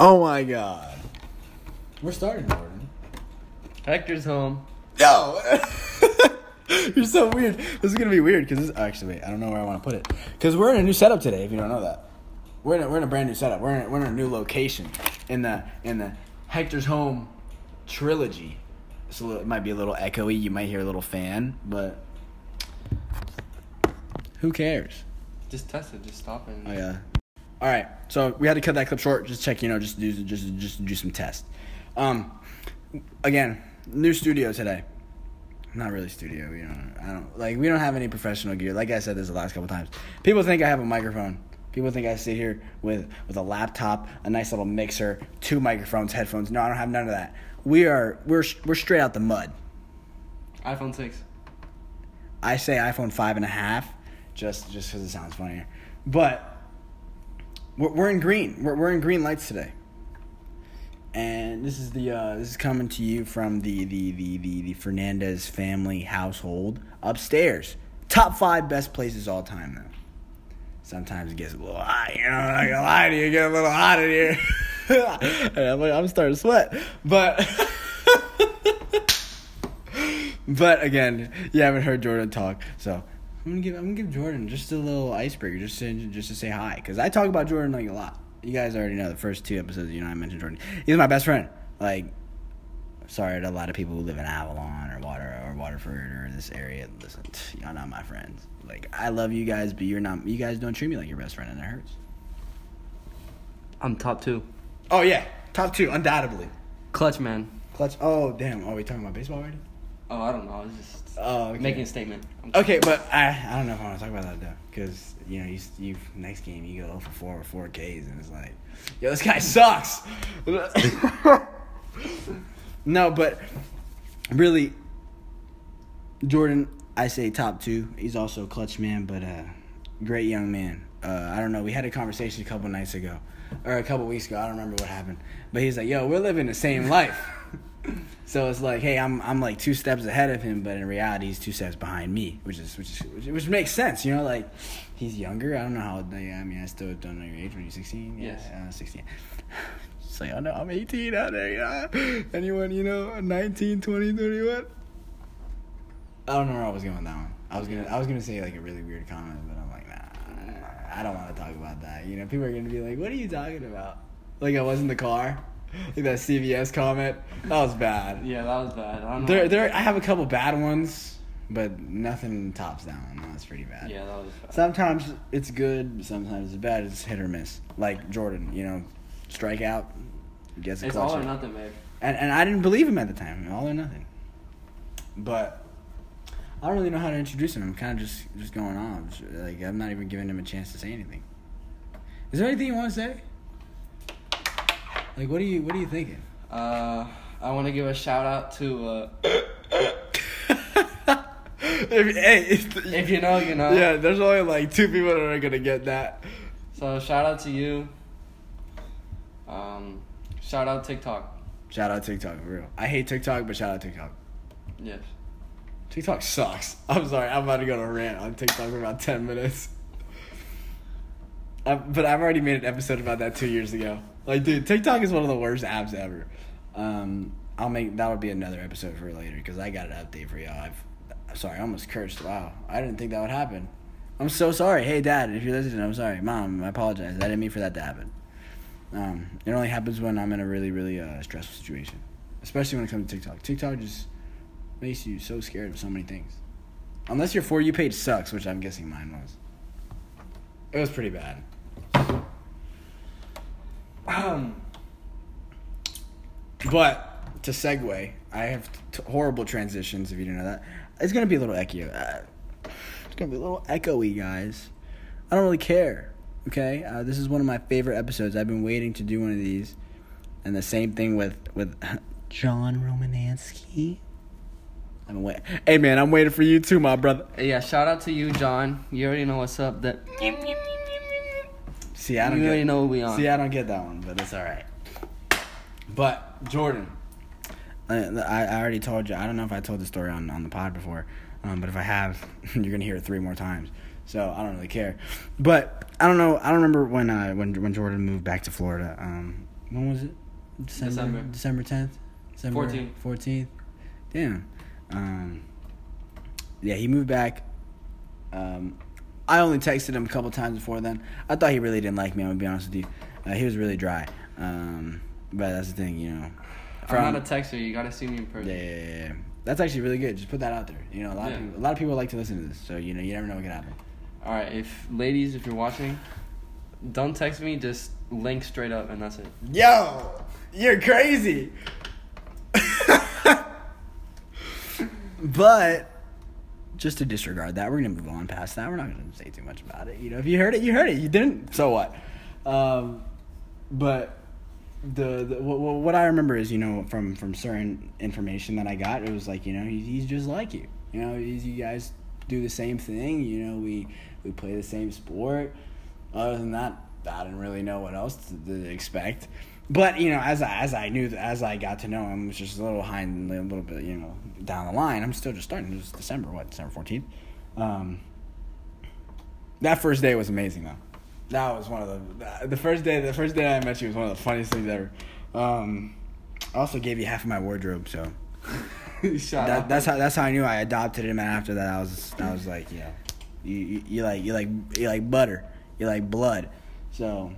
Oh my god. We're starting, Jordan. Hector's home. Yo! You're so weird. This is gonna be weird because this. Actually, wait. I don't know where I want to put it. Because we're in a new setup today. If you don't know that, we're in a, we're in a brand new setup. We're in a, we're in a new location in the in the Hector's home trilogy. So it might be a little echoey. You might hear a little fan, but who cares? Just test it. Just stop it. Oh yeah. All right. So we had to cut that clip short. Just check, you know, just do just just do some tests. Um, again, new studio today. Not really studio. You know, I don't like. We don't have any professional gear. Like I said this the last couple times. People think I have a microphone. People think I sit here with with a laptop, a nice little mixer, two microphones, headphones. No, I don't have none of that. We are we're we're straight out the mud. iPhone six. I say iPhone five and a half, just just because it sounds funnier. But we're, we're in green. We're we're in green lights today. And this is the uh, this is coming to you from the the, the, the the Fernandez family household upstairs. Top five best places all time though. Sometimes it gets a little hot, you know. I'm not gonna lie to you, get a little hot in here. I'm, like, I'm starting to sweat, but. But again, you haven't heard Jordan talk, so I'm gonna give I'm gonna give Jordan just a little icebreaker, just to just to say hi, because I talk about Jordan like a lot. You guys already know the first two episodes. You know I mentioned Jordan. He's my best friend. Like, sorry to a lot of people who live in Avalon or Water or Waterford or this area. Listen, y'all not my friends. Like I love you guys, but you're not. You guys don't treat me like your best friend, and it hurts. I'm top two. Oh yeah, top two, undoubtedly. Clutch man. Clutch. Oh damn. Are we talking about baseball already? Oh, I don't know. I was just Oh, okay. making a statement. Okay, but I I don't know if I want to talk about that though, because you know you you next game you go for four or four Ks and it's like, yo, this guy sucks. no, but really, Jordan, I say top two. He's also a clutch man, but uh, great young man. Uh, I don't know. We had a conversation a couple nights ago, or a couple weeks ago. I don't remember what happened, but he's like, "Yo, we're living the same life." So it's like, hey, I'm I'm like two steps ahead of him, but in reality, he's two steps behind me, which is which is which, which makes sense, you know. Like he's younger. I don't know how. old- Yeah, I mean, I still don't know your age. When you're 16, yeah, Yes. uh, 16. So y'all know I'm 18 out there. You know? Anyone you know 19, 20, 21? I don't know where I was going with that one. I was gonna I was gonna say like a really weird comment, but I'm like, nah, I don't want to talk about that. You know, people are gonna be like, what are you talking about? Like I was in the car. Like that CVS comment. That was bad. Yeah, that was bad. I don't know. There, there. I have a couple bad ones, but nothing tops that one. That's pretty bad. Yeah, that was bad. Sometimes it's good, sometimes it's bad. It's hit or miss. Like Jordan, you know, strikeout, gets a It's all or nothing, babe. And and I didn't believe him at the time. All or nothing. But I don't really know how to introduce him. I'm kind of just just going on. Like I'm not even giving him a chance to say anything. Is there anything you want to say? Like what are you what are you thinking? Uh, I want to give a shout out to. Uh, if, hey, if, if you know, you know. yeah, there's only like two people that are gonna get that. So shout out to you. Um, shout out TikTok. Shout out TikTok for real. I hate TikTok, but shout out TikTok. Yes. TikTok sucks. I'm sorry. I'm about to go to rant on TikTok for about ten minutes. But I've already made an episode about that two years ago. Like, dude, TikTok is one of the worst apps ever. Um, I'll make that would be another episode for later because I got an update for y'all. I've, sorry, I almost cursed. Wow, I didn't think that would happen. I'm so sorry. Hey, Dad, if you're listening, I'm sorry. Mom, I apologize. I didn't mean for that to happen. Um, it only happens when I'm in a really, really uh, stressful situation, especially when it comes to TikTok. TikTok just makes you so scared of so many things. Unless your for you page sucks, which I'm guessing mine was. It was pretty bad. Um, But to segue, I have t- horrible transitions. If you didn't know that, it's gonna be a little echo. Uh, it's gonna be a little echoey, guys. I don't really care. Okay, uh, this is one of my favorite episodes. I've been waiting to do one of these, and the same thing with with John Romansky. I'm wait. Hey man, I'm waiting for you too, my brother. yeah, shout out to you, John. You already know what's up. That See, I don't you get. already know what we on. See, I don't get that one, but it's all right. But Jordan, I, I already told you. I don't know if I told the story on, on the pod before, um, but if I have, you're gonna hear it three more times. So I don't really care. But I don't know. I don't remember when uh, when when Jordan moved back to Florida. Um, when was it? December. December. December tenth. December 14th. Fourteenth. Damn. Um, yeah, he moved back. Um, I only texted him a couple times before then. I thought he really didn't like me. I'm gonna be honest with you. Uh, he was really dry. Um, but that's the thing, you know. I'm not a texter. You gotta see me in person. Yeah, yeah, yeah. That's actually really good. Just put that out there. You know, a lot Yeah. of people, a lot of people like to listen to this, so you know, you never know what can happen. All right, if ladies, if you're watching, don't text me. Just link straight up, and that's it. Yo, you're crazy. but just to disregard that, we're gonna move on past that. We're not gonna say too much about it. You know, if you heard it, you heard it. You didn't, so what? Um, but the, the what, what I remember is you know from from certain information that I got, it was like you know he's he's just like you. You know, you guys do the same thing. You know, we we play the same sport. Other than that, I didn't really know what else to, to expect. But you know, as I as I knew as I got to know him, was just a little behind, a little bit, you know, down the line. I'm still just starting. It was December, what December fourteenth. Um, that first day was amazing, though. That was one of the the first day. The first day I met you was one of the funniest things ever. Um, I also gave you half of my wardrobe, so that, that's how that's how I knew I adopted him. And after that, I was I was like, you know, you, you, you like you like you like butter, you like blood. So,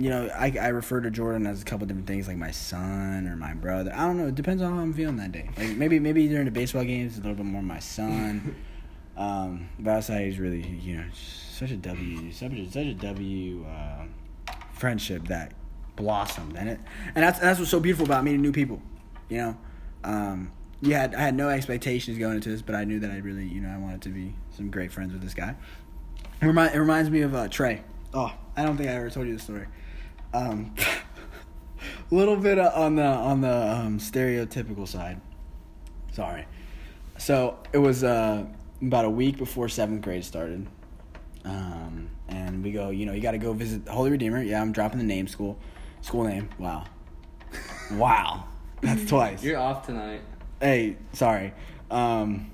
you know, I I refer to Jordan as a couple different things, like my son or my brother. I don't know. It depends on how I'm feeling that day. Like maybe maybe during the baseball games, a little bit more my son. um, but outside, he's really you know such a W, such a such a W uh, friendship that blossomed, and it and that's that's what's so beautiful about meeting new people. You know, um, you had I had no expectations going into this, but I knew that I really you know I wanted to be some great friends with this guy. It, remind, it reminds me of uh, Trey. Oh, I don't think I ever told you the story. Um, a little bit on the on the um, stereotypical side. Sorry. So it was uh, about a week before seventh grade started, um, and we go. You know, you got to go visit the Holy Redeemer. Yeah, I'm dropping the name school, school name. Wow, wow, that's twice You're off tonight. hey, sorry. Um,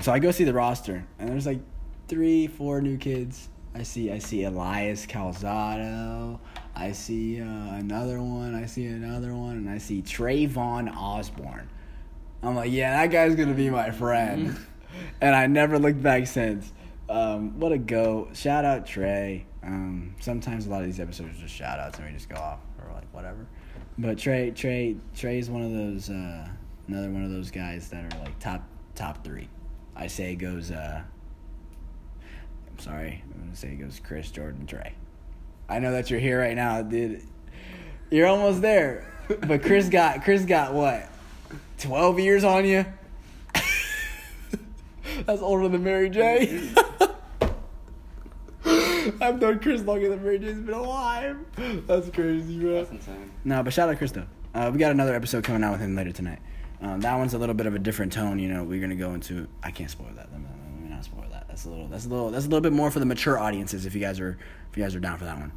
so I go see the roster, and there's like three, four new kids. I see, I see Elias Calzado. I see uh, another one. I see another one, and I see Trayvon Osborne. I'm like, yeah, that guy's gonna be my friend, and I never looked back since. Um, what a go! Shout out Trey. Um, sometimes a lot of these episodes are just shout outs, and we just go off or like whatever. But Trey, Trey, Trey is one of those. Uh, another one of those guys that are like top top three. I say it goes. Uh, I'm sorry, I'm gonna say it goes Chris Jordan Trey. I know that you're here right now, dude. You're almost there, but Chris got Chris got what? Twelve years on you. That's older than Mary J. I've known Chris longer than Mary J's been alive. That's crazy, bro. That's insane. No, but shout out Chris though. Uh, we got another episode coming out with him later tonight. Um, that one's a little bit of a different tone. You know, we're gonna go into. I can't spoil that. That's a little. That's a little. That's a little bit more for the mature audiences. If you guys are, if you guys are down for that one.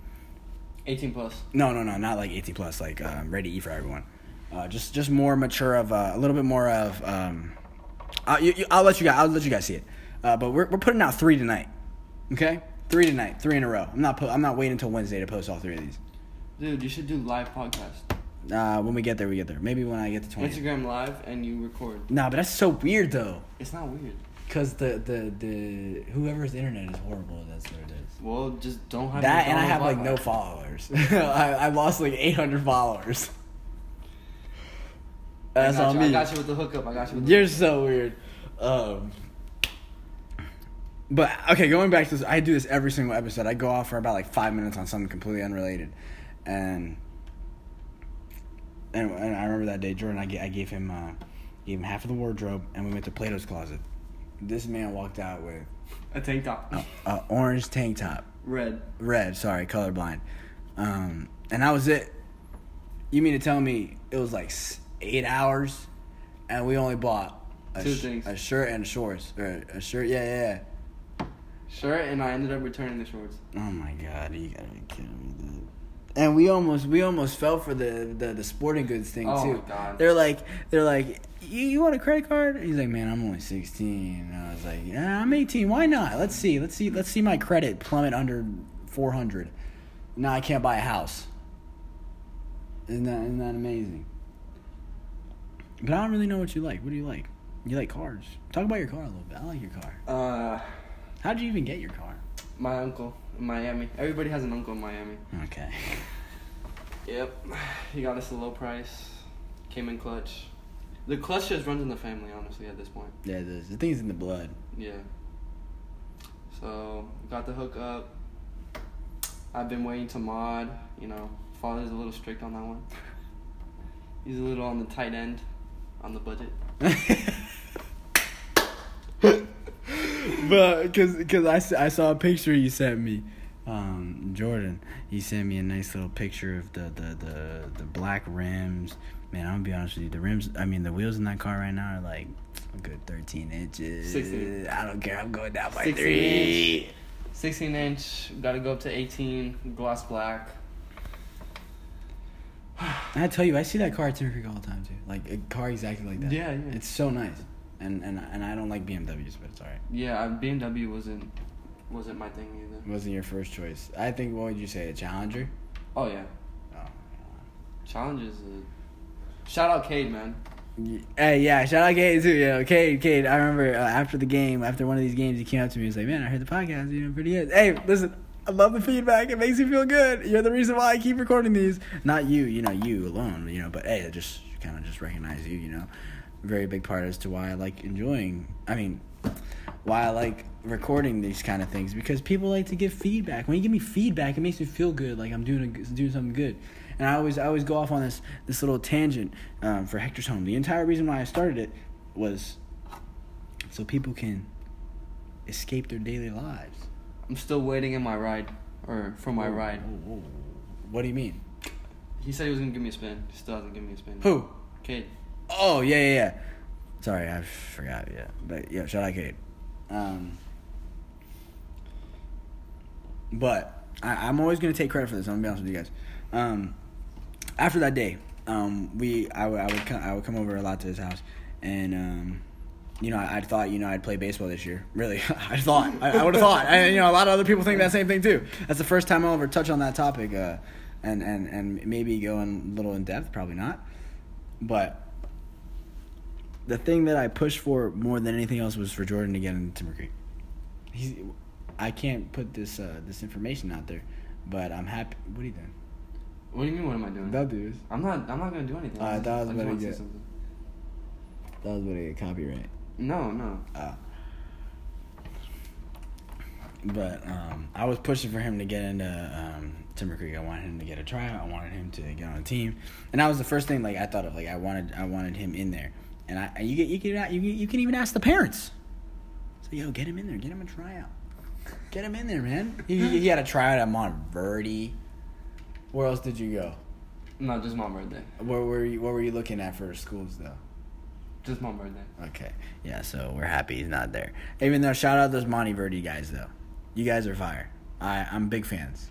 18 plus. No, no, no, not like 18 plus. Like um, ready to eat for everyone. Uh, just, just more mature of uh, a little bit more of. Um, I'll, you, you- I'll let you guys. I'll let you guys see it. Uh, but we're, we're putting out three tonight. Okay, three tonight, three in a row. I'm not. Po- I'm not waiting until Wednesday to post all three of these. Dude, you should do live podcast. Uh, when we get there, we get there. Maybe when I get to 20. Instagram live and you record. Nah, but that's so weird though. It's not weird. Cause the the the whoever's internet is horrible. That's what it is. Well, just don't have That and I have like no followers. I I lost like 800 followers. I That's on you. me. I got you with the hookup. I got you with the You're so weird. Um, but okay, going back to this, I do this every single episode. I go off for about like five minutes on something completely unrelated, and and, and I remember that day, Jordan. I gave, I gave him uh, gave him half of the wardrobe, and we went to Plato's closet. This man walked out with a tank top. a, a orange tank top, Red. red. Sorry, colorblind. Um, and that was it. You mean to tell me it was like eight hours, and we only bought a, Two sh- things. a shirt and shorts, or a shirt? Yeah, yeah. yeah. Shirt, and I ended up returning the shorts. Oh my god, you gotta be kidding me, dude. And we almost we almost fell for the the, the sporting goods thing Oh too. They're like they're like you, you want a credit card? He's like, man, I'm only 16. And I was like, yeah, I'm 18. Why not? Let's see. Let's see. Let's see my credit plummet under 400. Now I can't buy a house. Isn't that isn't that amazing? But I don't really know what you like. What do you like? You like cars? Talk about your car a little bit. I like your car. Uh, How'd you even get your car? my uncle Miami. Everybody has an uncle in Miami. Okay. Yep. He got us a low price. Came in clutch. The clutch just runs in the family, honestly, at this point. Yeah, the the thing's in the blood. Yeah. So got the hook up. I've been waiting to mod. You know, father's a little strict on that one. He's a little on the tight end, on the budget. but cause, cause I, I saw a picture you sent me um jordan he sent me a nice little picture of the the the, the black rims man i'm gonna be honest with you the rims i mean the wheels in that car right now are like a good 13 inches 16. i don't care i'm going down by 16 three 16 inch. Got to go up to 18. Gloss black. i tell you i see that car at Timber Creek all the time too like a car exactly like that Yeah, yeah. it's so nice and and and i don't like bmws but it's all right Yeah, BMW wasn't wasn't my thing either. it wasn't your first choice i think what would you say a challenger Oh yeah, oh Challenge is a shout out Cade man. Hey, yeah, shout out Cade too. Yeah, Cade, Cade. I remember uh, after the game, after one of these games, he came up to me. He was like, "Man, I heard the podcast. You know, pretty good. Hey, listen, I love the feedback. It makes me feel good. You're the reason why I keep recording these. Not you, you know, you alone. You know, but hey, I just kind of just recognize you. You know, very big part as to why I like enjoying. I mean, why I like recording these kind of things because people like to give feedback. When you give me feedback, it makes me feel good, like I'm doing a, doing something good. And I always I always go off on this this little tangent um, for Hector's home. The entire reason why I started it was so people can escape their daily lives. I'm still waiting in my ride or for my ride. Whoa, whoa, whoa. What do you mean? He said he was gonna give me a spin. He still hasn't given me a spin. Who? Cade. Oh yeah yeah yeah. Sorry, I forgot. Yeah, but yeah, shout out Cade. Um, but I, I'm always gonna take credit for this. I'm gonna be honest with you guys. Um, after that day, um, we I would I would come, I would come over a lot to his house, and um, you know I, I thought you know I'd play baseball this year. Really, I thought I, I would have thought. And you know a lot of other people think that same thing too. That's the first time I'll ever touch on that topic, uh, and and and maybe go in a little in depth. Probably not, but the thing that I pushed for more than anything else was for Jordan to get into Timber Creek. He's, I can't put this uh, this information out there, but I'm happy. What are you doing? What do you mean? What am I doing? Don't do. I'm not. I'm not gonna do anything. Uh, I that was I just very wanna say good. something. That was going to get copyright. No, no. Uh, but um, I was pushing for him to get into um, Timber Creek. I wanted him to get a tryout. I wanted him to get on a team, and that was the first thing like I thought of. Like I wanted, I wanted him in there. And I, you get, you can, you you can even ask the parents. So yo, get him in there. Get him a tryout. Get him in there, man. He, he had a tryout at Montverde. Where else did you go? No, just birthday. Where were you? What were you looking at for schools though? Just birthday. Okay. Yeah, so we're happy he's not there. Even though shout out those Montverde guys though. You guys are fire. I I'm big fans.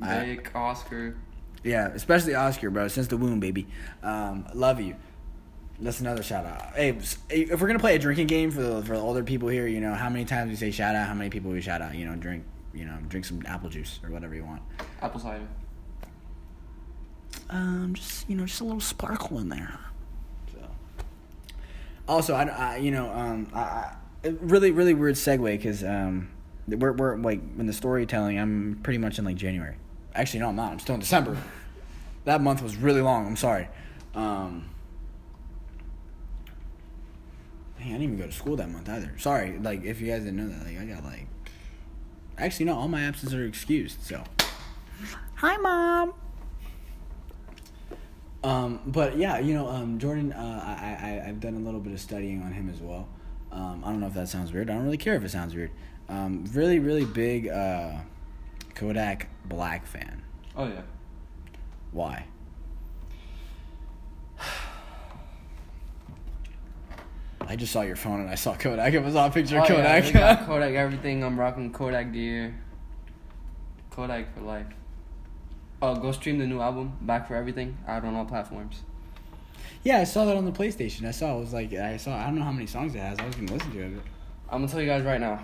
I- Oscar. Yeah, especially Oscar, bro. Since the womb, baby. Um, love you. That's another shout out. Hey, if we're gonna play a drinking game for the for the older people here, you know how many times we say shout out, how many people we shout out. You know, drink, you know, drink some apple juice or whatever you want. Apple cider. Um, just you know, just a little sparkle in there. So, also, I, I you know, um, I, I really, really weird segue because um, we're we're like in the storytelling, I'm pretty much in like January. Actually, no, I'm not. I'm still in December. that month was really long. I'm sorry. Um, dang, I didn't even go to school that month either. Sorry, like if you guys didn't know that, like I got like, actually no, all my absences are excused. So, hi mom. Um, but yeah, you know, um, Jordan, uh, I, I, I've done a little bit of studying on him as well. Um, I don't know if that sounds weird. I don't really care if it sounds weird. Um, really, really big uh, Kodak Black fan. Oh yeah. Why? I just saw your phone and I saw Kodak. It was on picture of Oh, Kodak. we got Kodak everything. I'm rocking Kodak gear. Kodak for life. Oh, go stream the new album, Back for Everything, out on all platforms. yeah, I saw that on the PlayStation. I saw. It was like I saw. I don't know how many songs it has. I was gonna listen to it. I'm gonna tell you guys right now.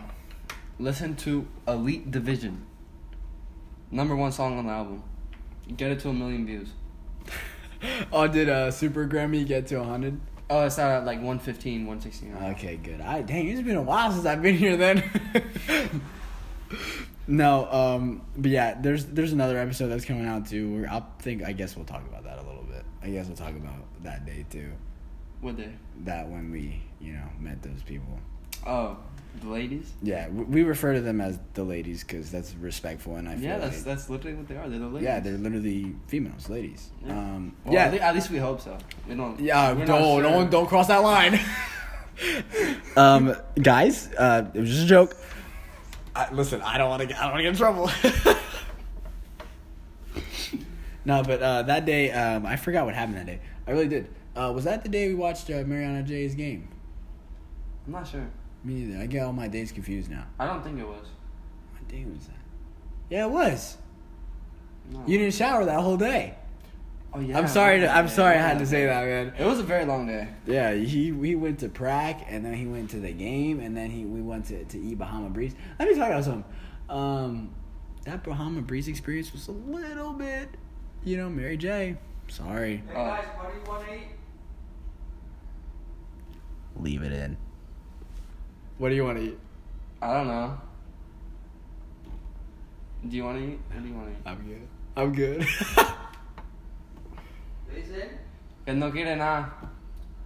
Listen to Elite Division. Number one song on the album. Get it to a million views. oh, did uh, Super Gremlin get to 100? Oh, it's at like 115, 116. Okay, good. I dang, it's been a while since I've been here. Then. no, um, but yeah, there's there's another episode that's coming out too. Where I think I guess we'll talk about that a little bit. I guess we'll talk about that day too. What day? That when we you know met those people. Oh, the ladies. Yeah, we, refer to them as the ladies because that's respectful, and I feel Yeah, that's like, that's literally what they are. They're the ladies. yeah, they're literally females, ladies. Yeah. Um, Well, yeah, At, least we hope so. We don't. Yeah, don't sure. don't don't cross that line. um, guys, uh, it was just a joke. I, listen, I don't want to get I don't want to get in trouble. no, but uh, that day, um, I forgot what happened that day. I really did. Uh, was that the day we watched uh, Mariana J's game? I'm not sure. Me neither. I get all my days confused now. I don't think it was. What day was that? Yeah, it was. No. You didn't shower that whole day. Oh yeah. I'm sorry. To, I'm Yeah, sorry. I had to say that, man. It was a very long day. Yeah, he he went to Prague and then he went to the game and then he we went to, to eat Bahama Breeze. Let me talk about something. Um, that Bahama Breeze experience was a little bit, you know, Mary J. Sorry. Hey, guys, what do you want to eat? Leave it in. What do you want to eat? I don't know. Do you want to eat? What do you want to eat? I'm good. I'm good. ¿Te dicen? Él no quiere nada.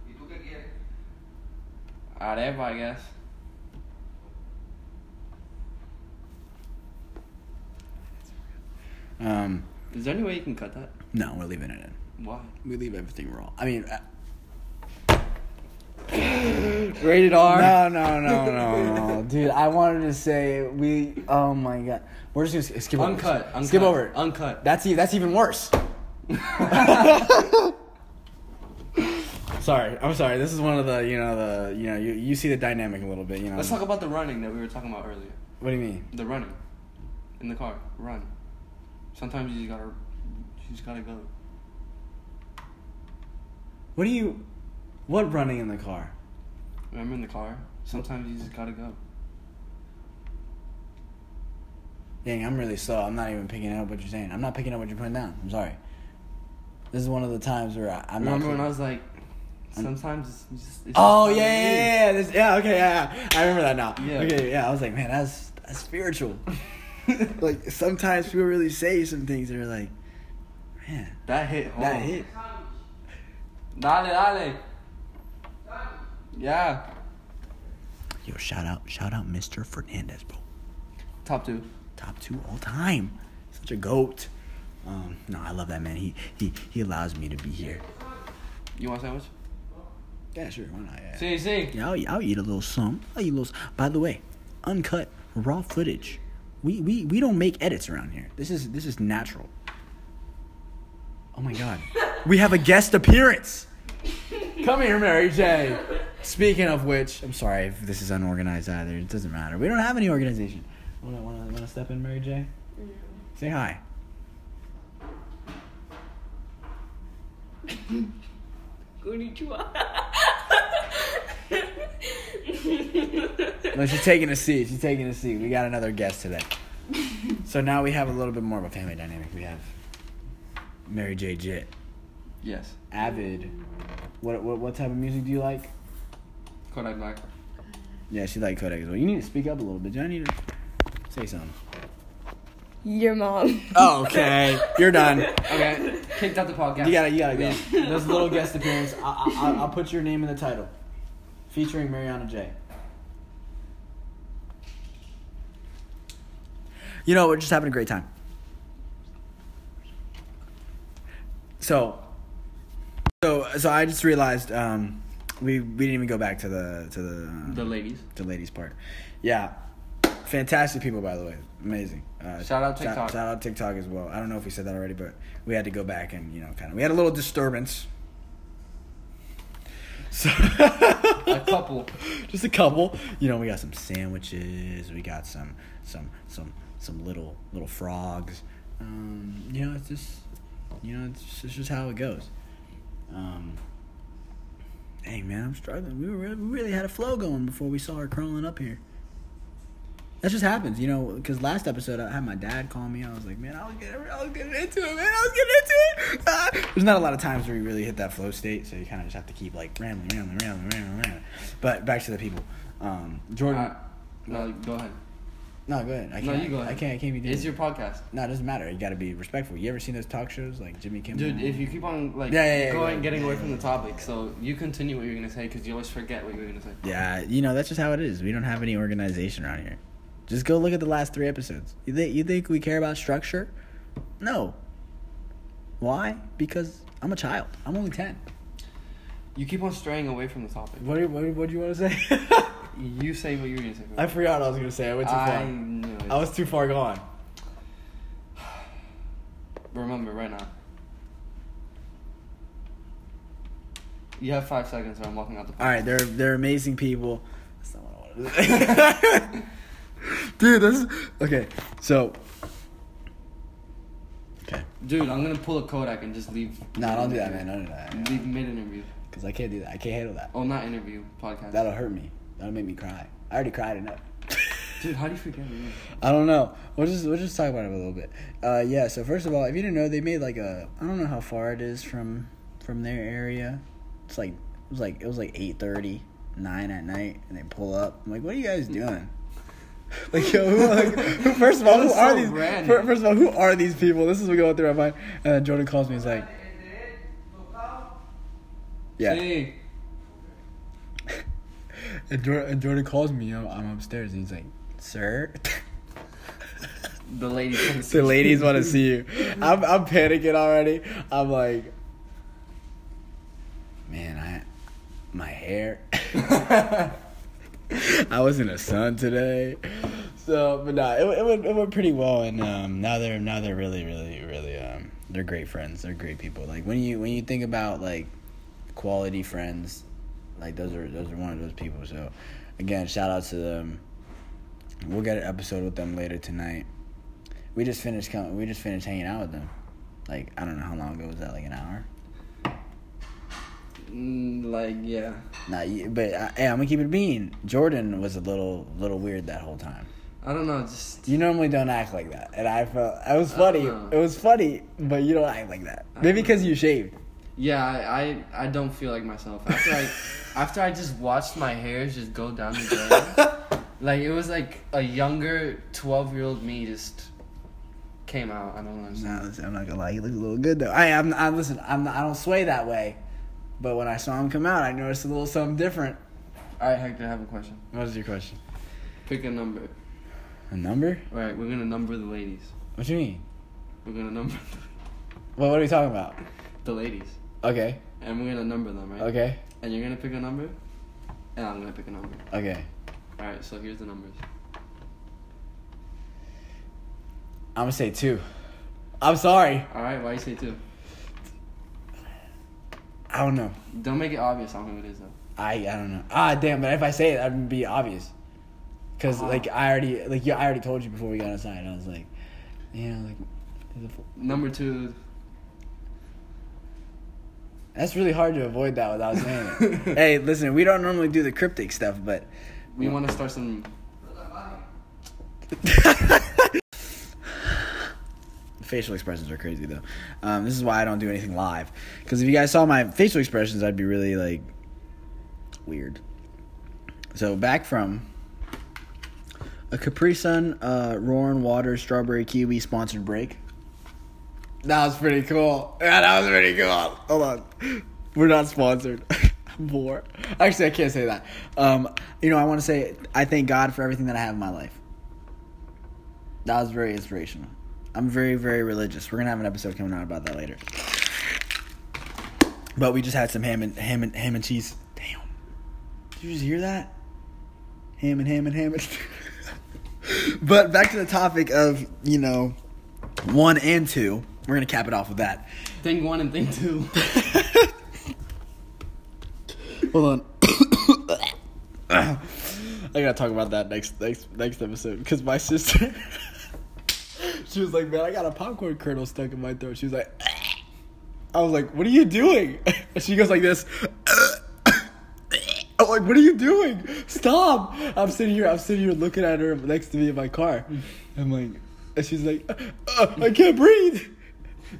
¿Y tú qué quieres? Arepa, I guess. um, Is there any way you can cut that? no, we're leaving it in. Why? We leave everything raw. I mean, uh, Rated R. no, no, no, no, no, dude. I wanted to say we. Oh my god, we're just gonna skip over. Uncut. it. uncut. Skip over. it. Uncut. That's e- that's even worse. sorry, I'm sorry. This is one of the you know the you know you, you see the dynamic a little bit. You know. Let's talk about the running that we were talking about earlier. What do you mean? The running. In the car. Run. Sometimes you just gotta. You just gotta go. What do you? What running in the car? Remember in the car? Sometimes you just gotta go. Dang, I'm really slow. I'm not even picking up what you're saying. I'm not picking up what you're putting down. I'm sorry. This is one of the times where I, I'm Remember not. when I was like, sometimes it's just. It's Oh just yeah, yeah, yeah, yeah. This, yeah, okay, yeah, yeah. I remember that now. Yeah. Okay, yeah. I was like, man, that's that's spiritual. like sometimes people really say some things that are like, man, That hit home. that hit. Dale, dale. Yeah. Yo, shout out, shout out, Mr. Fernandez, bro. Top two. Top two all time. Such a goat. Um, no, I love that man. He he he allows me to be here. You want a sandwich? Yeah, sure. Why not? Yeah. See, see. Yeah, I'll, I'll eat a little some. I'll eat a little. By the way, uncut raw footage. We, we we don't make edits around here. This is this is natural. Oh my god, we have a guest appearance. Come here, Mary J. Speaking of which, I'm sorry if this is unorganized either. It doesn't matter. We don't have any organization. Wanna wanna wanna step in, Mary J? Say hi. Konnichiwa. No, she's taking a seat. She's taking a seat. We got another guest today. So now we have a little bit more of a family dynamic. We have Mary J. Jit, Yes. avid. What, what what type of music do you like? Kodak Black. Yeah, she like Kodak as well. You need to speak up a little bit. Do I need to say something? Your mom. Oh, okay. You're done. Okay. Kicked out the podcast. You gotta you gotta go. There's a little guest appearance. I, I, I'll, I'll put your name in the title, featuring Mariana J. You know, we're just having a great time. So, so, so I just realized um, we we didn't even go back to the to the The ladies. the ladies part. Yeah, fantastic people by the way, amazing. Uh, Shout out Shout, TikTok. shout out TikTok as well. I don't know if we said that already, but we had to go back and you know kind of we had a little disturbance. So A couple. just a couple. You know, we got some sandwiches. We got some some some some little little frogs. Um, you know, it's just you know, it's just, it's just how it goes. Um, hey man, I'm struggling. We really, really had a flow going before we saw her crawling up here. That just happens, you know. Because last episode, I had my dad call me. I was like, "Man, I was getting, I was getting into it, man. I was getting into it." There's not a lot of times where you really hit that flow state, so you kind of just have to keep like rambling, rambling, rambling, rambling, rambling. But back to the people. Um, Jordan. Uh, no, go ahead. No, go ahead. I No, can't. you go ahead. I can't. I can't be doing. It's your podcast. No, it doesn't matter. You got to be respectful. You ever seen those talk shows like Jimmy Kimmel? Dude, if you keep on like Yeah, yeah, yeah, going getting away from the topic, so you continue what you're gonna say because you always forget what you're gonna say. Yeah, you know that's just how it is. We don't have any organization around here. Just go look at the last three episodes. You think you think we care about structure? No. Why? Because I'm a child. I'm only ten. You keep on straying away from the topic. What what what do you want to say? You say what you're gonna say. I forgot what I was gonna say. I went too I far. knew it. I was too far gone. Remember right now. You have five seconds, or I'm walking out the. All right, they're they're amazing people. That's not what I wanted. Dude, this is okay. So, okay. Dude, I'm gonna pull a Kodak and just leave. No, don't do that, man. Don't do that. Leave mid interview. Because I can't do that. I can't handle that. Oh, not interview podcast. That'll hurt me. That'll make me cry. I already cried enough. Dude, how do you forget me? I don't know. We'll just we'll just talk about it a little bit. Uh, yeah. So first of all, if you didn't know, they made like a I don't know how far it is from from their area. It's like it was like it was like eight thirty, nine at night, and they pull up. I'm like, what are you guys doing? like, yo, who, like, who, first of all, who That's are these? random. First of all, who are these people? This is what going through my mind. And then Jordan calls me. He's like, yeah. Sí. And Jordan, and Jordan calls me. I'm, I'm upstairs. And he's like, sir. The ladies. the ladies want to see you. I'm I'm panicking already. I'm like, man, I my hair. I was in the sun today, so but nah, it, it went it went pretty well, and um, now they're now they're really really really um they're great friends. They're great people. Like when you when you think about like quality friends, like those are those are one of those people. So again, shout out to them. We'll get an episode with them later tonight. We just finished com- we just finished hanging out with them. Like I don't know how long ago was that? Like an hour? Mm, like yeah. Nah, but uh, hey, I'm gonna keep it being. Jordan was a little little weird that whole time. I don't know. Just You normally don't act like that, and I felt it was funny. It was funny, but you don't act like that. Maybe because you shaved. Yeah. I, I I don't feel like myself after I after I just watched my hairs just go down the drain. like it was like a younger twelve year old me just came out. I don't understand. Nah, listen, I'm not gonna lie. He looks a little good though. I I'm, I'm listen. I'm not, I don't sway that way, but when I saw him come out, I noticed a little something different. All right, Hector, I have a question. What is your question? Pick a number. A number? All right, we're gonna number the ladies. What do you mean? We're gonna number Well, what are we talking about? the ladies, Okay. and we're gonna number them, right? Okay. And you're gonna pick a number, and I'm gonna pick a number. Okay. All right, so here's the numbers. I'm gonna say two. I'm sorry. All right, why you say two? I don't know. Don't make it obvious on who it is though. I I don't know. Ah, damn! But if I say it, that would be obvious. Cause Uh-huh. like I already like yeah I already told you before we got outside. I was like, know, like Number two. That's really hard to avoid that without saying it. hey, listen, we don't normally do the cryptic stuff, but We want to start some. facial expressions are crazy though. Um, this is why I don't do anything live. Because if you guys saw my facial expressions, I'd be really like weird. So back from a Capri Sun, uh, Roaring Water, Strawberry Kiwi sponsored break. That was pretty cool. Yeah, that was pretty cool. Hold on, we're not sponsored. More. Actually, I can't say that. Um, you know, I want to say I thank God for everything that I have in my life. That was very inspirational. I'm very, very religious. We're gonna have an episode coming out about that later. But we just had some ham and ham and ham and cheese. Damn. Did you just hear that? Ham and ham and ham and. but back to the topic of you know, one and two. We're gonna cap it off with that. Thing one and thing two. Hold on. I gotta talk about that next next next episode because my sister, she was like, "Man, I got a popcorn kernel stuck in my throat." She was like, "I was like, what are you doing?" And she goes like this. I'm like, "What are you doing? Stop!" I'm sitting here. I'm sitting here looking at her next to me in my car. I'm like, and she's like, uh, "I can't breathe."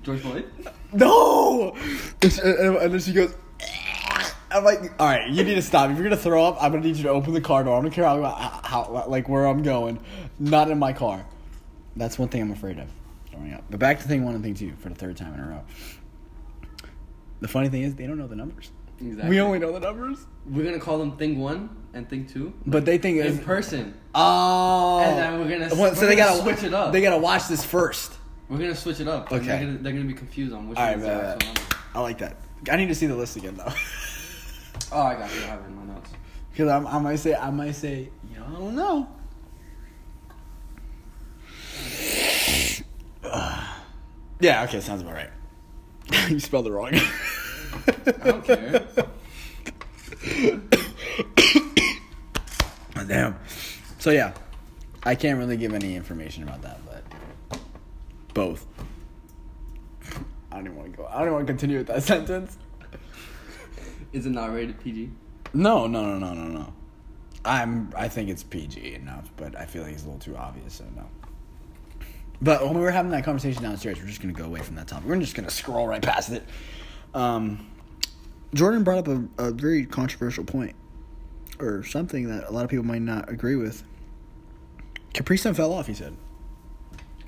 George Floyd. no. And, and- then she goes. I'm like, all right, you need to stop. If you're gonna throw up, I'm gonna need you to open the car door. I don't care how, how like where I'm going, not in my car. That's one thing I'm afraid of throwing up. But back to thing one and thing two for the third time in a row. The funny thing is, they don't know the numbers. Exactly. We only know the numbers, We're gonna call them thing one and thing two but they think in person. oh. And then we're gonna- Well, we're so they gonna gotta switch it up. They gotta watch this first. We're gonna switch it up. Okay. They're gonna, they're gonna be confused on which All right, one's the bet, actual number. I like that. I need to see the list again though, Oh, I got it. I have it in my notes. because I might say I might say you know I don't know. yeah. Okay. Sounds about right. you spelled it wrong. I don't care. Damn. So yeah, I can't really give any information about that, both. I don't even want to go. I don't even want to continue with that sentence. Is it not rated PG? No, no, no, no, no, no. I'm. I think it's PG enough, but I feel like it's a little too obvious, so no. But when we were having that conversation downstairs, we're just gonna go away from that topic. We're just gonna scroll right past it. Um, Jordan brought up a, a very controversial point, or something that a lot of people might not agree with. Capri Sun fell off. He said,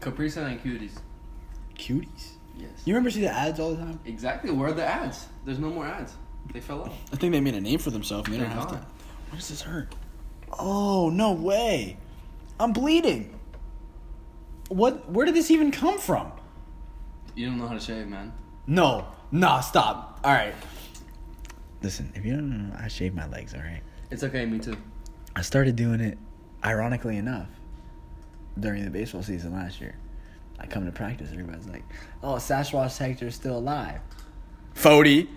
Capri Sun and cuties. "Cuties." Yes. You remember see the ads all the time? Exactly. Where are the ads? There's no more ads. They fell off. I think they made a name for themselves. And they don't have to. gone. What does this hurt? Oh no way! I'm bleeding. What? Where did this even come from? You don't know how to shave, man. No, nah, stop. All right. Listen, if you don't know, I shave my legs. All right. It's okay. Me too. I started doing it, ironically enough, during the baseball season last year. I come to practice, everybody's like, "Oh, Sasquatch Hector's still alive." Fody.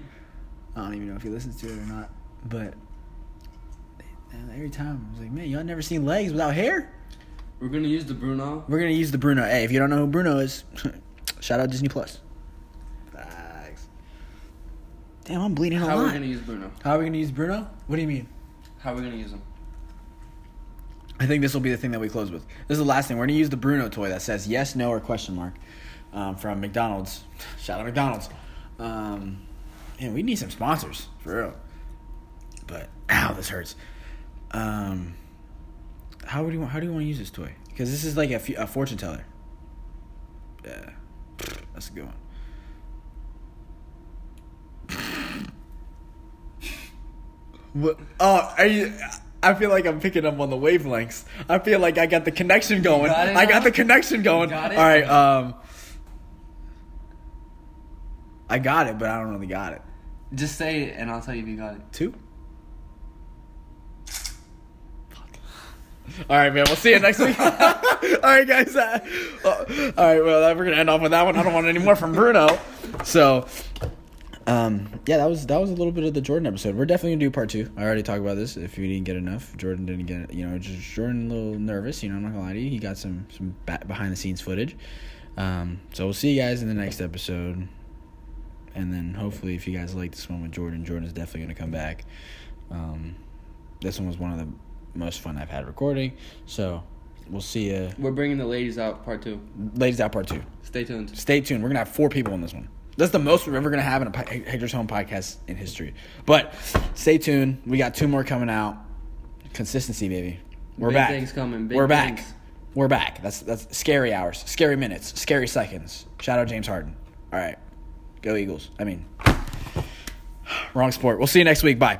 I don't even know if he listens to it or not, but every time I was like, "Man, y'all never seen legs without hair?" We're gonna use the Bruno. We're gonna use the Bruno. Hey, if you don't know who Bruno is, shout out Disney Plus. Thanks. Damn, I'm bleeding a How are we gonna use Bruno? How are we gonna use Bruno? What do you mean? How are we gonna use him? I think this will be the thing that we close with. This is the last thing. We're gonna use the Bruno toy that says yes, no, or question mark um, from McDonald's. Shout out McDonald's. Um, man, we need some sponsors for real. But ow, this hurts. Um, how would you want? How do you want to use this toy? Because this is like a, a fortune teller. Yeah, that's a good one. What? Oh, are you? I feel like I'm picking up on the wavelengths. I feel like I got the connection going. got I got the connection going. All right. Um, I got it, but I don't really got it. Just say it, and I'll tell you if you got it. Two. All right, man. We'll see you next week. all right, guys. Uh, uh, all right. Well, we're gonna end off with that one. I don't want any more from Bruno. So, um, yeah, that was that was a little bit of the Jordan episode. We're definitely gonna do part two. I already talked about this. If you didn't get enough, Jordan didn't get. You know, just Jordan a little nervous. You know, I'm not gonna lie to you. He got some some behind the scenes footage. Um, so we'll see you guys in the next episode. And then hopefully, if you guys like this one with Jordan, Jordan is definitely gonna come back. Um, this one was one of the most fun I've had recording. So we'll see you, We're bringing the ladies out, part two. ladies. Out part two. Stay tuned. Stay tuned. We're gonna have four people in this one. That's the most we're ever gonna have in a Hector's Home podcast in history. But stay tuned. We got two more coming out. Consistency, baby. We're Big back. things coming, big We're back. things. We're back. That's that's scary hours, scary minutes, scary seconds. Shout out James Harden. All right, go Eagles. I mean, wrong sport. We'll see you next week. Bye.